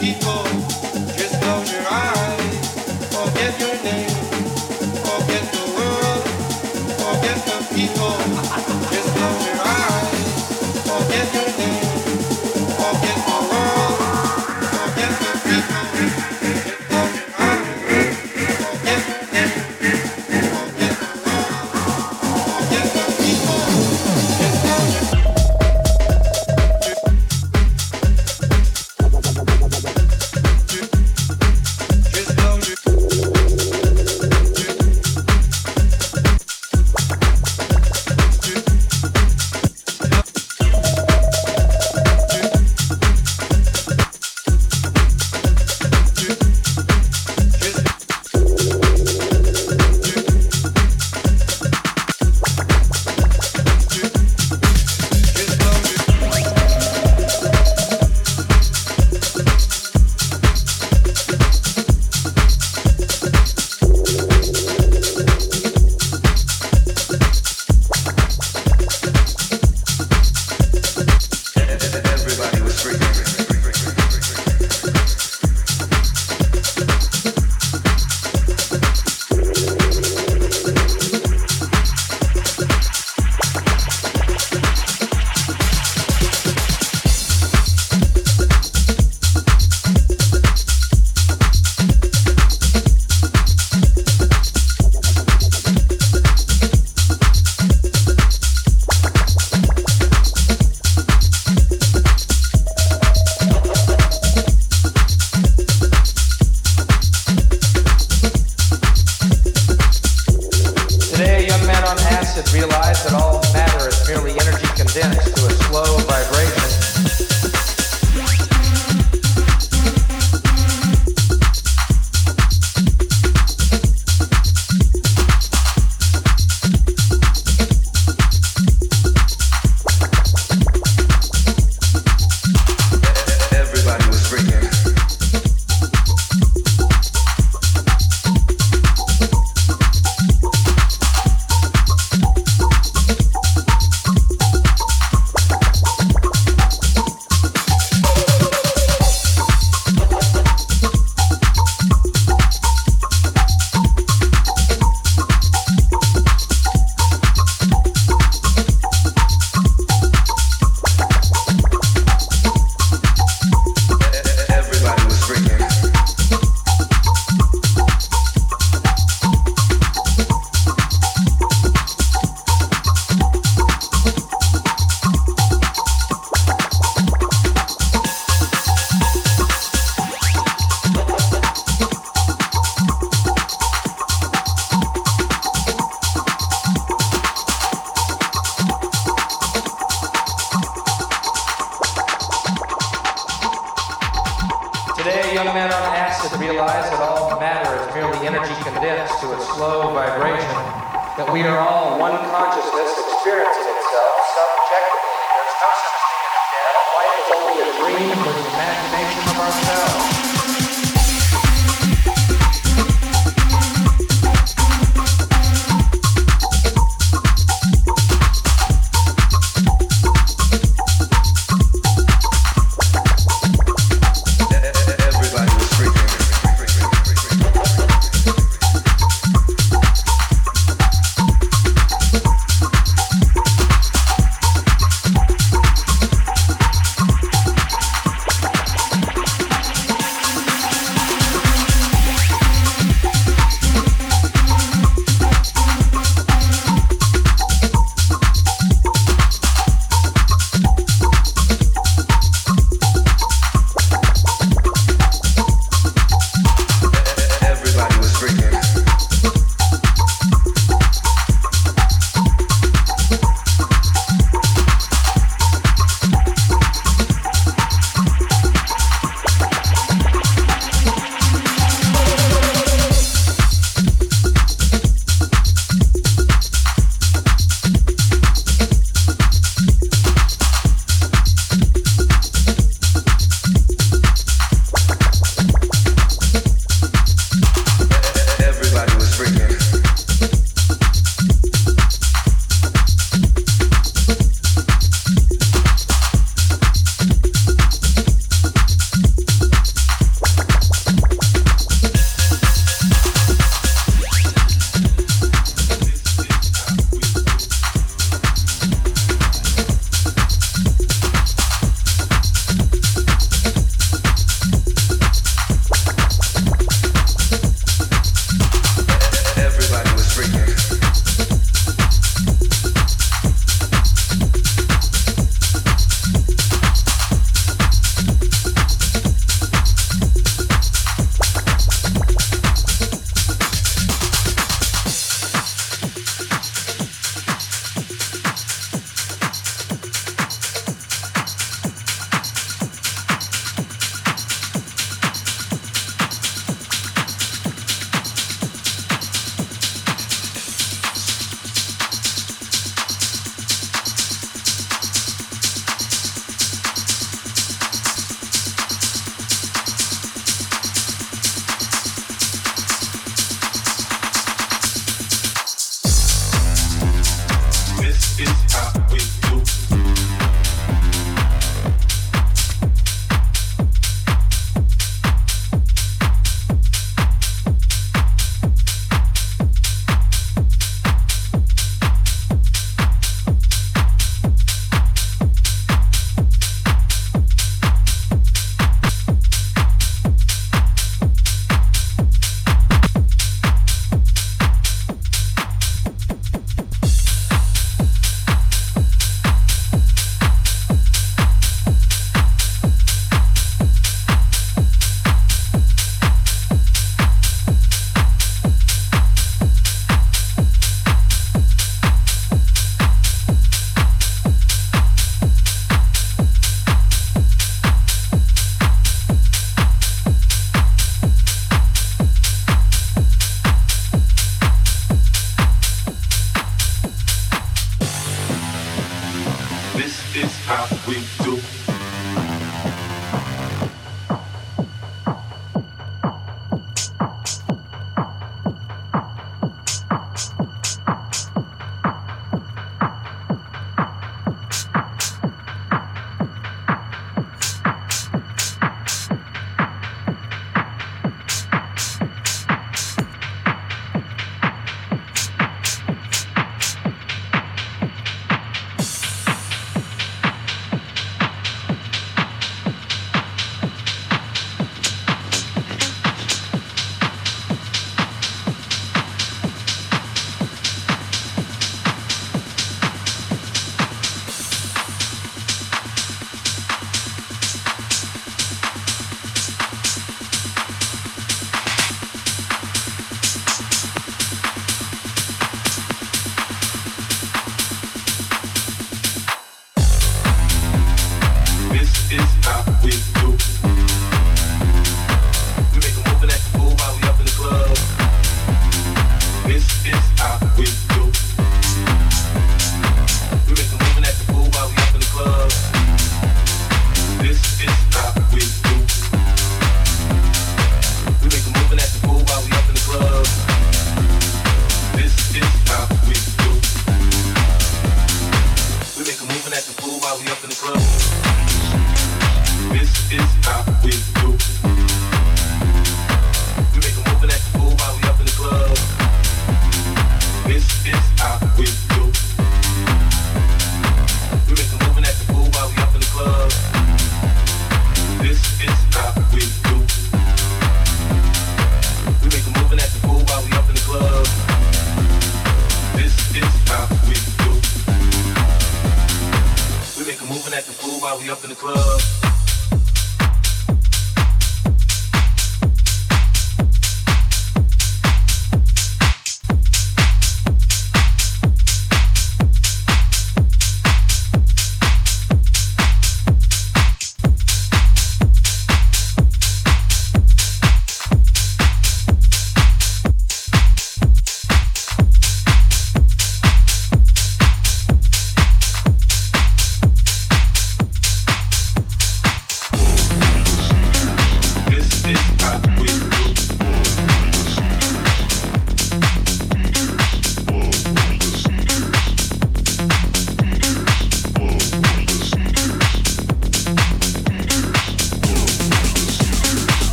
people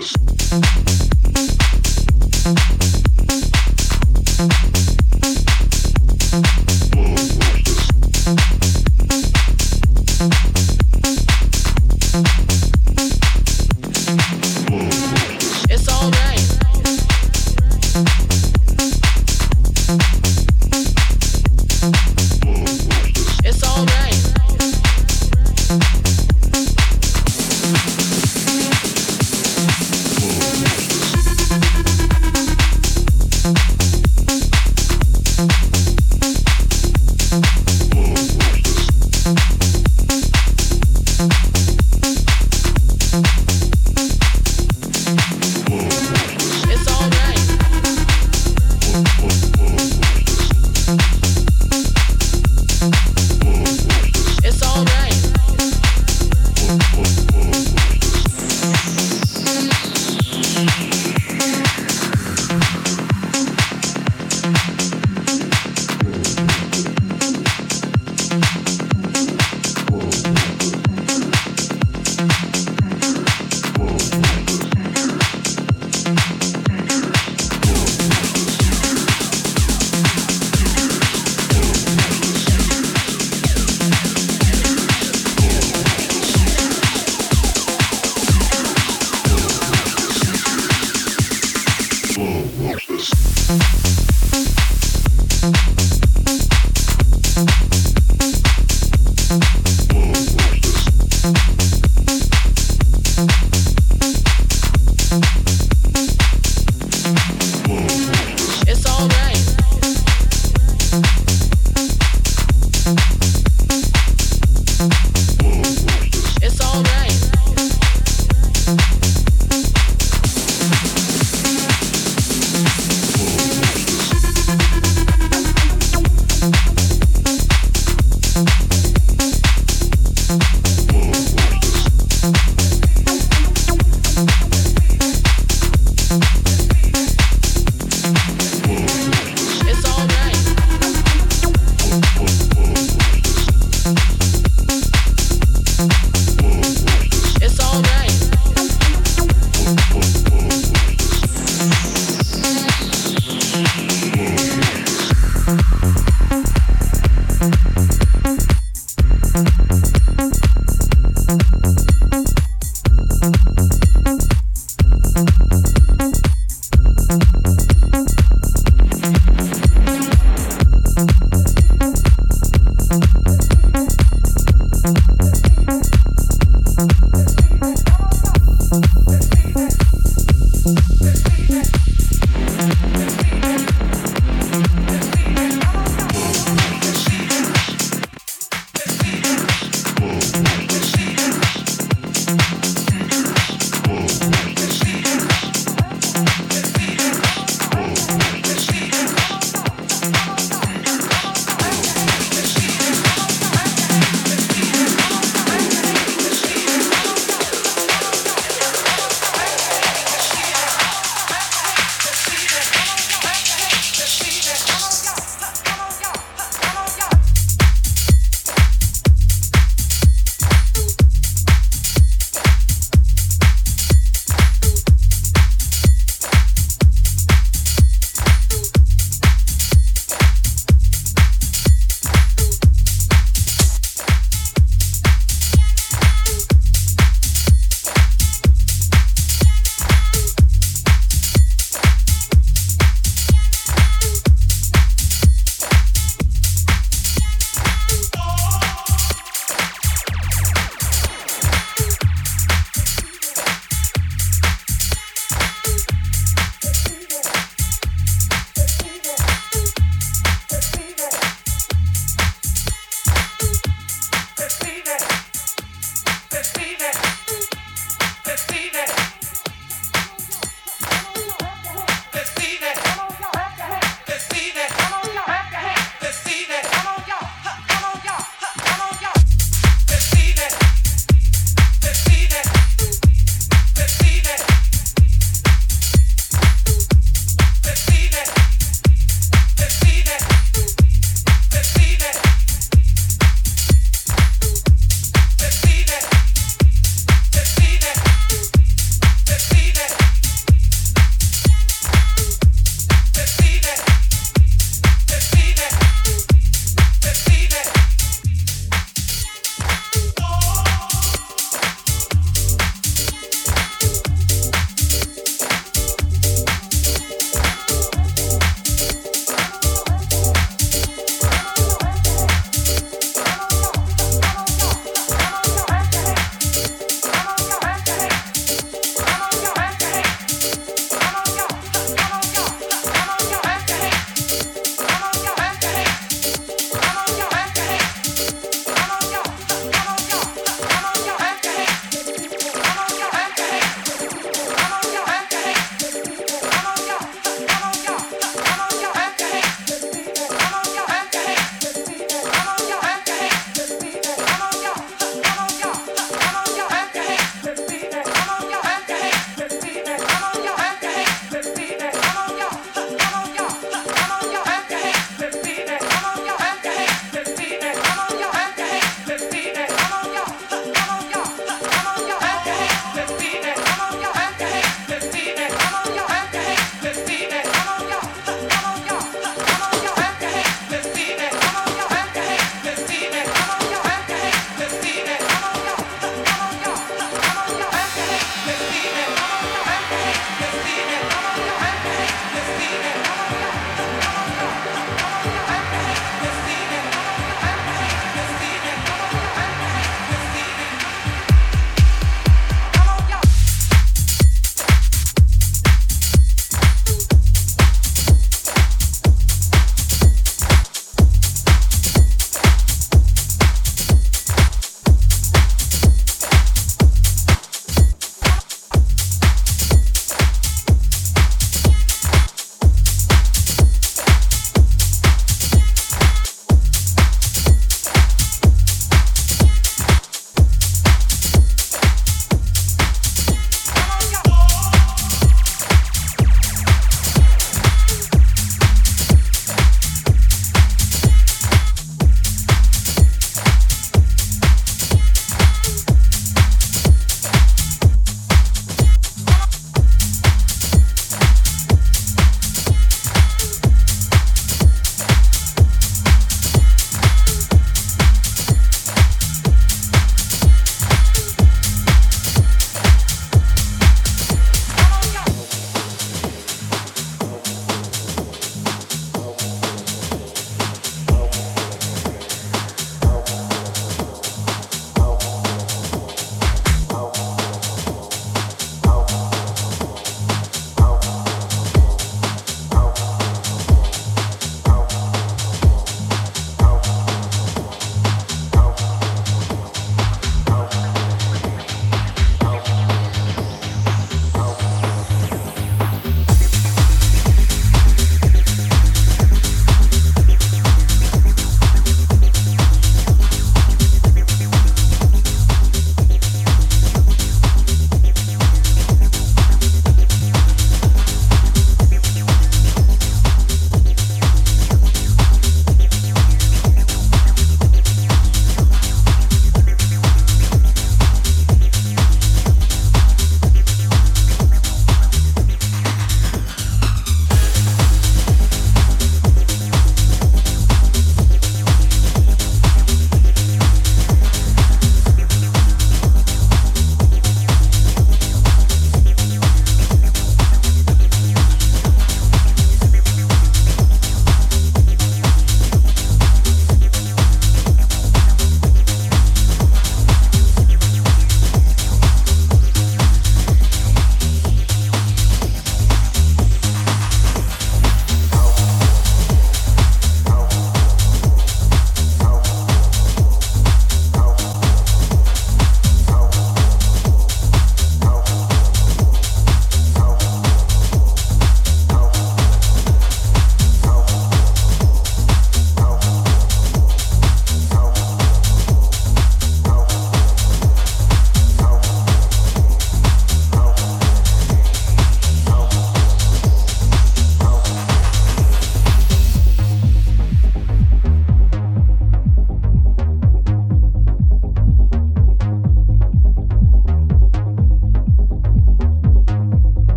this.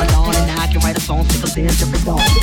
my lawn and I can write a song, sick of dance every dawn.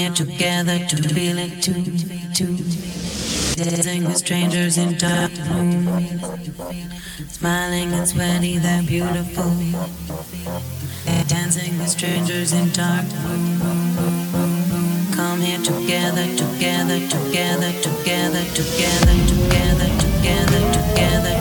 it together to feel it too, too. Dancing with strangers in dark rooms, smiling and sweaty, they're beautiful. Dancing with strangers in dark rooms. Come here together, together, together, together, together, together, together, together. together.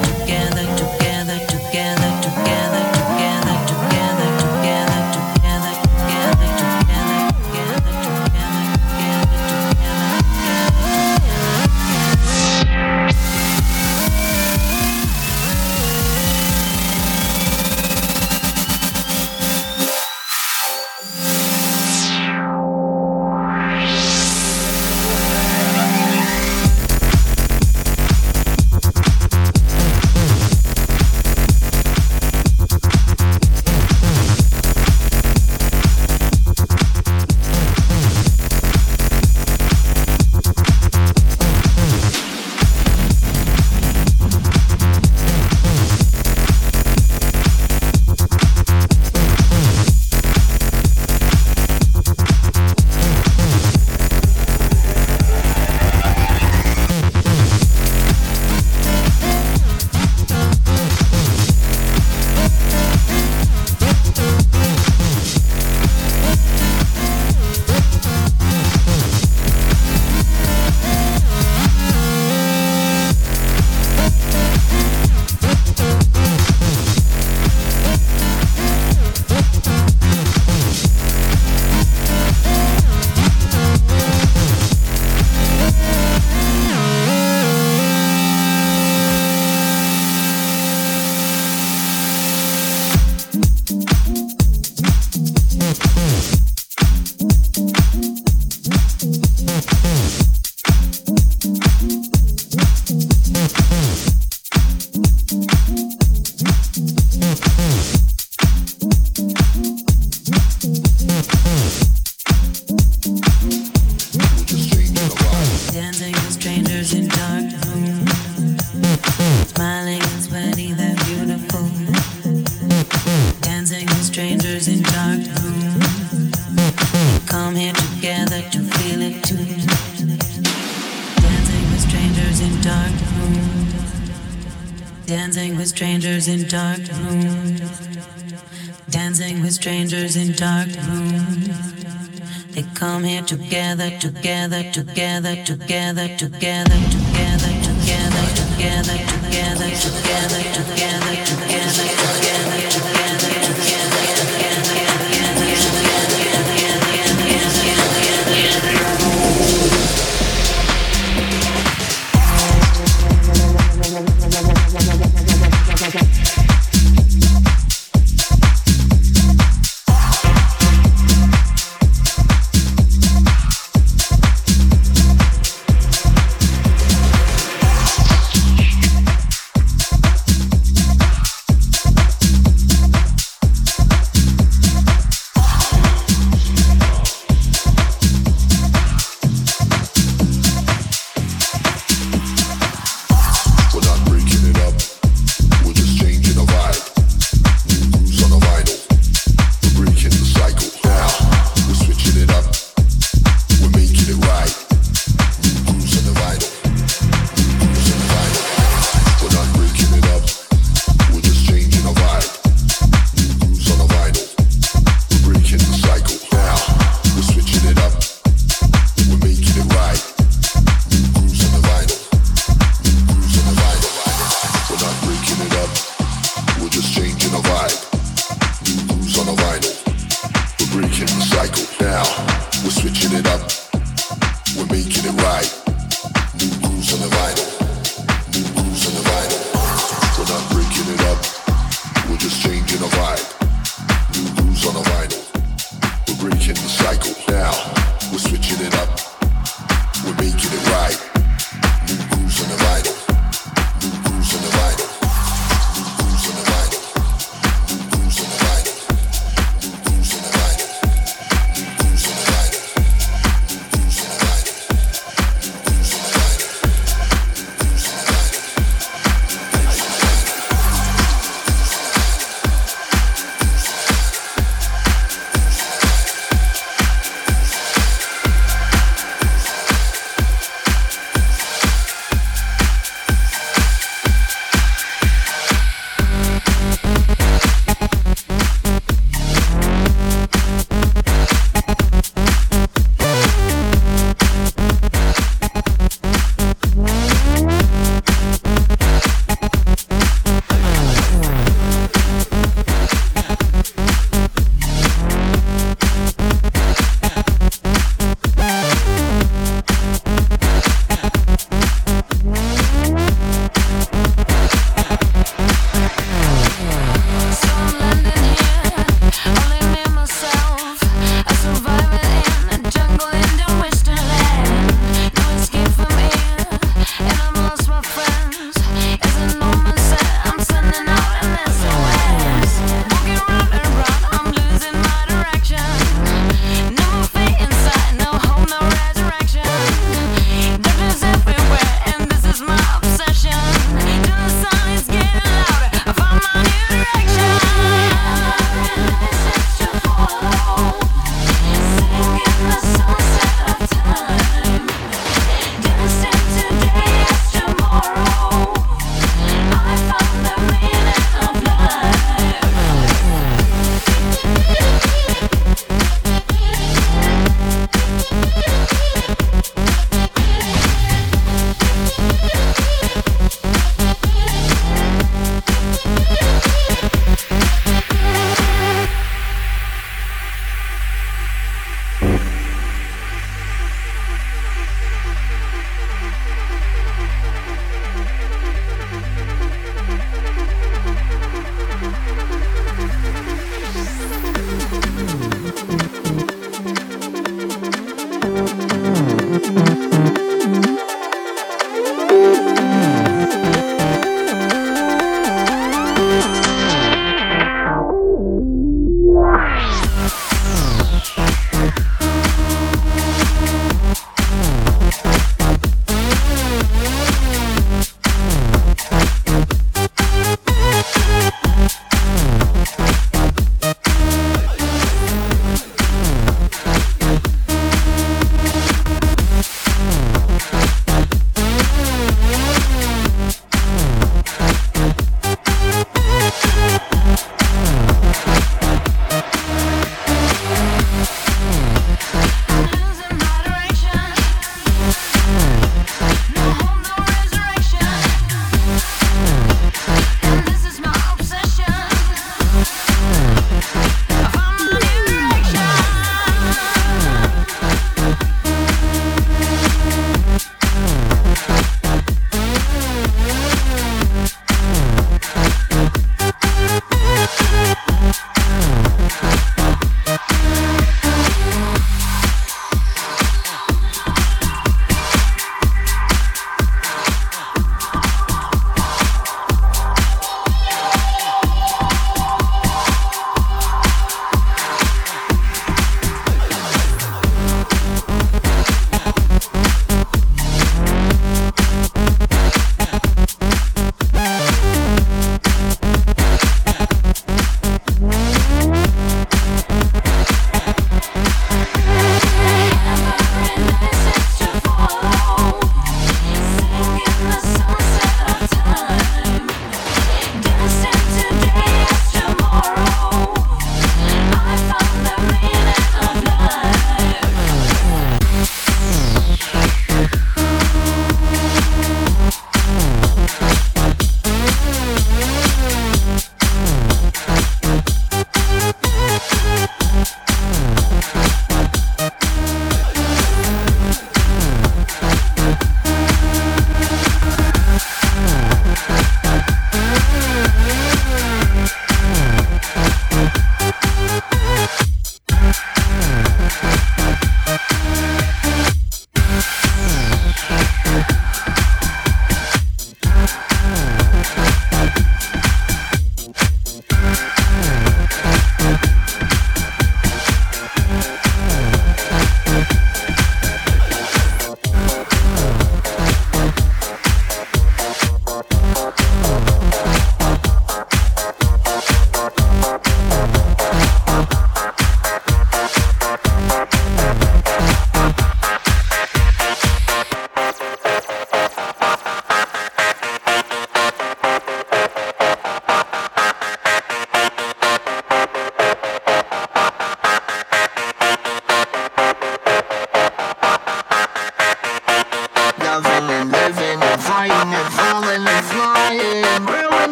dark rooms. Dancing with strangers in dark rooms. Dancing with strangers in dark rooms. They come here together, together, together, together, together, together, together, together, together, together, together, together, together.